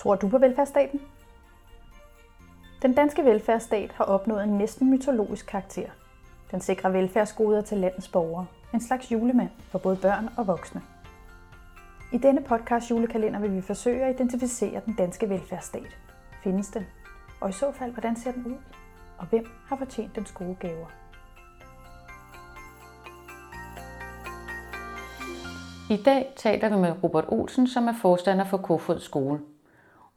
Tror du på velfærdsstaten? Den danske velfærdsstat har opnået en næsten mytologisk karakter. Den sikrer velfærdsgoder til landets borgere. En slags julemand for både børn og voksne. I denne podcast julekalender vil vi forsøge at identificere den danske velfærdsstat. Findes den? Og i så fald, hvordan ser den ud? Og hvem har fortjent dens gode gaver? I dag taler vi med Robert Olsen, som er forstander for Kofod Skole.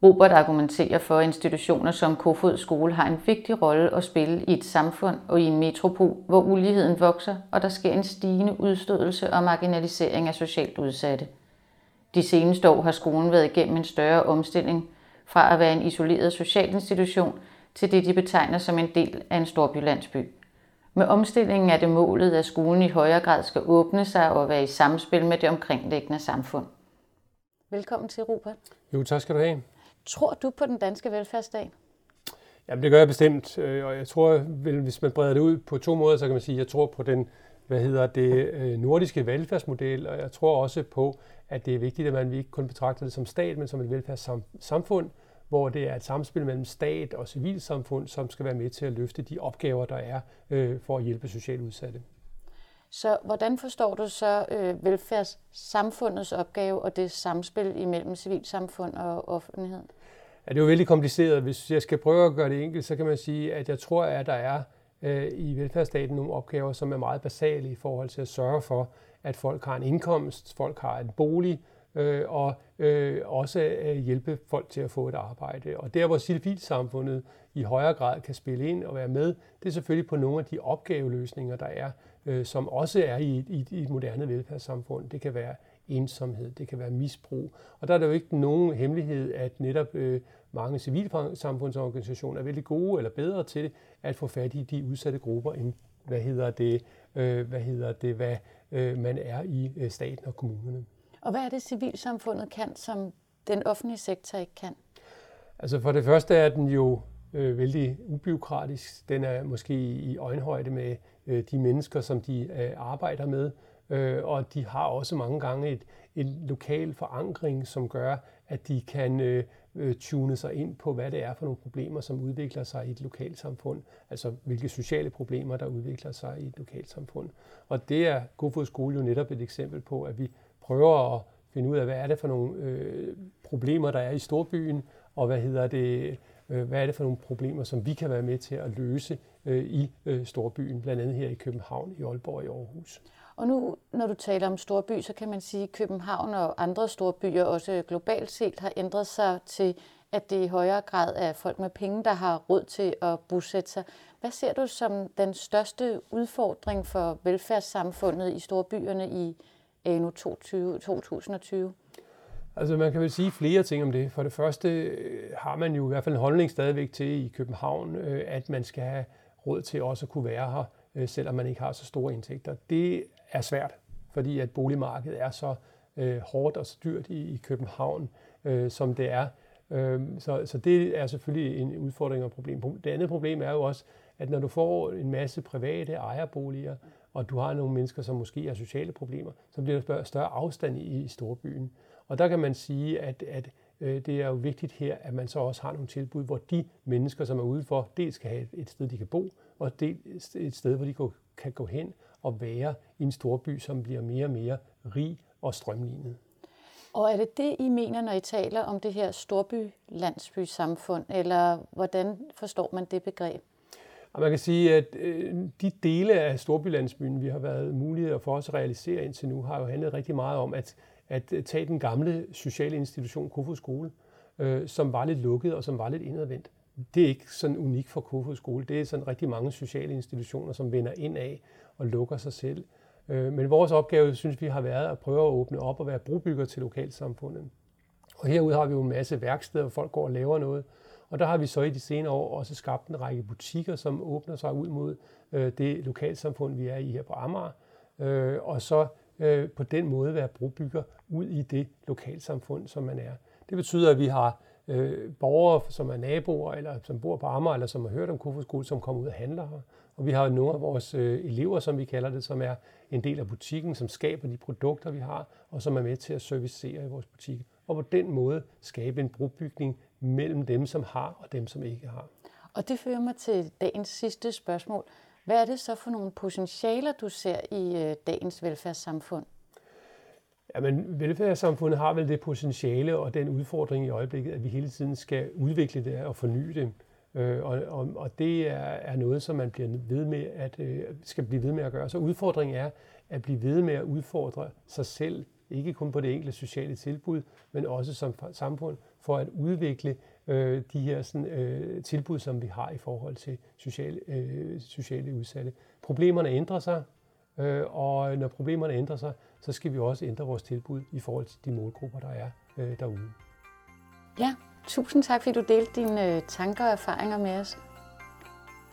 Robert argumenterer for, at institutioner som Kofod Skole har en vigtig rolle at spille i et samfund og i en metropol, hvor uligheden vokser, og der sker en stigende udstødelse og marginalisering af socialt udsatte. De seneste år har skolen været igennem en større omstilling fra at være en isoleret social institution til det, de betegner som en del af en storbylandsby. Med omstillingen er det målet, at skolen i højere grad skal åbne sig og være i samspil med det omkringliggende samfund. Velkommen til, Robert. Jo, tak skal du have. Tror du på den danske velfærdsstat? Jamen, det gør jeg bestemt, øh, og jeg tror, hvis man breder det ud på to måder, så kan man sige, at jeg tror på den hvad hedder det, øh, nordiske velfærdsmodel, og jeg tror også på, at det er vigtigt, at man ikke kun betragter det som stat, men som et velfærdssamfund, hvor det er et samspil mellem stat og civilsamfund, som skal være med til at løfte de opgaver, der er øh, for at hjælpe socialt udsatte. Så hvordan forstår du så øh, velfærdssamfundets opgave og det samspil imellem civilsamfund og offentlighed? Ja, det er jo vældig kompliceret. Hvis jeg skal prøve at gøre det enkelt, så kan man sige, at jeg tror, at der er øh, i velfærdsstaten nogle opgaver, som er meget basale i forhold til at sørge for, at folk har en indkomst, folk har en bolig, øh, og øh, også øh, hjælpe folk til at få et arbejde. Og der, hvor civilsamfundet i højere grad kan spille ind og være med, det er selvfølgelig på nogle af de opgaveløsninger, der er, øh, som også er i, i, i et moderne velfærdssamfund. Det kan være ensomhed, det kan være misbrug. Og der er der jo ikke nogen hemmelighed, at netop øh, mange civilsamfundsorganisationer er vældig gode eller bedre til at få fat i de udsatte grupper, end hvad hedder det, øh, hvad hedder det, hvad øh, man er i øh, staten og kommunerne. Og hvad er det, civilsamfundet kan, som den offentlige sektor ikke kan? Altså for det første er den jo øh, vældig ubiokratisk. Den er måske i øjenhøjde med øh, de mennesker, som de øh, arbejder med. Øh, og de har også mange gange et, en lokal forankring, som gør, at de kan øh, øh, tune sig ind på, hvad det er for nogle problemer, som udvikler sig i et lokalsamfund. Altså hvilke sociale problemer, der udvikler sig i et lokalsamfund. Og det er Godfod Skole jo netop et eksempel på, at vi prøver at finde ud af, hvad er det for nogle øh, problemer, der er i storbyen, og hvad hedder det, øh, hvad er det for nogle problemer, som vi kan være med til at løse øh, i øh, storbyen, blandt andet her i København, i Aalborg og i Aarhus. Og nu, når du taler om storby, så kan man sige, at København og andre store byer, også globalt set, har ændret sig til, at det i højere grad er folk med penge, der har råd til at bosætte sig. Hvad ser du som den største udfordring for velfærdssamfundet i storbyerne i anno 2020? Altså man kan vel sige flere ting om det. For det første øh, har man jo i hvert fald en holdning stadigvæk til i København, øh, at man skal have råd til også at kunne være her, øh, selvom man ikke har så store indtægter. Det er svært, fordi at boligmarkedet er så hårdt og så dyrt i, København, som det er. Så, så det er selvfølgelig en udfordring og problem. Det andet problem er jo også, at når du får en masse private ejerboliger, og du har nogle mennesker, som måske har sociale problemer, så bliver der større afstand i storbyen. Og der kan man sige, at, at øh, det er jo vigtigt her, at man så også har nogle tilbud, hvor de mennesker, som er udenfor, dels skal have et sted, de kan bo, og dels et sted, hvor de kan gå hen og være i en storby, som bliver mere og mere rig og strømlignet. Og er det det, I mener, når I taler om det her storby-landsby-samfund, eller hvordan forstår man det begreb? Og man kan sige, at øh, de dele af Storbylandsbyen, vi har været mulighed for os at realisere indtil nu, har jo handlet rigtig meget om at, at øh, tage den gamle sociale institution, Kofod Skole, øh, som var lidt lukket og som var lidt indadvendt. Det er ikke sådan unikt for Kofod Skole. Det er sådan rigtig mange sociale institutioner, som vender ind af og lukker sig selv. Øh, men vores opgave, synes vi, har været at prøve at åbne op og være brobygger til lokalsamfundet. Og herude har vi jo en masse værksteder, hvor folk går og laver noget. Og der har vi så i de senere år også skabt en række butikker, som åbner sig ud mod øh, det lokalsamfund, vi er i her på Amager. Øh, og så øh, på den måde være brobygger ud i det lokalsamfund, som man er. Det betyder, at vi har øh, borgere, som er naboer, eller som bor på Amager, eller som har hørt om Kofod Skole, som kommer ud og handler her. Og vi har nogle af vores øh, elever, som vi kalder det, som er en del af butikken, som skaber de produkter, vi har, og som er med til at servicere i vores butik og på den måde skabe en brobygning mellem dem, som har og dem, som ikke har. Og det fører mig til dagens sidste spørgsmål. Hvad er det så for nogle potentialer, du ser i øh, dagens velfærdssamfund? Jamen, velfærdssamfundet har vel det potentiale og den udfordring i øjeblikket, at vi hele tiden skal udvikle det og forny det. Øh, og, og, og det er, er noget, som man bliver ved med at, øh, skal blive ved med at gøre. Så udfordringen er at blive ved med at udfordre sig selv, ikke kun på det enkelte sociale tilbud, men også som samfund, for at udvikle øh, de her sådan, øh, tilbud, som vi har i forhold til sociale, øh, sociale udsatte. Problemerne ændrer sig, øh, og når problemerne ændrer sig, så skal vi også ændre vores tilbud i forhold til de målgrupper, der er øh, derude. Ja, tusind tak, fordi du delte dine øh, tanker og erfaringer med os.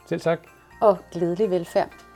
Selv tak. Og glædelig velfærd.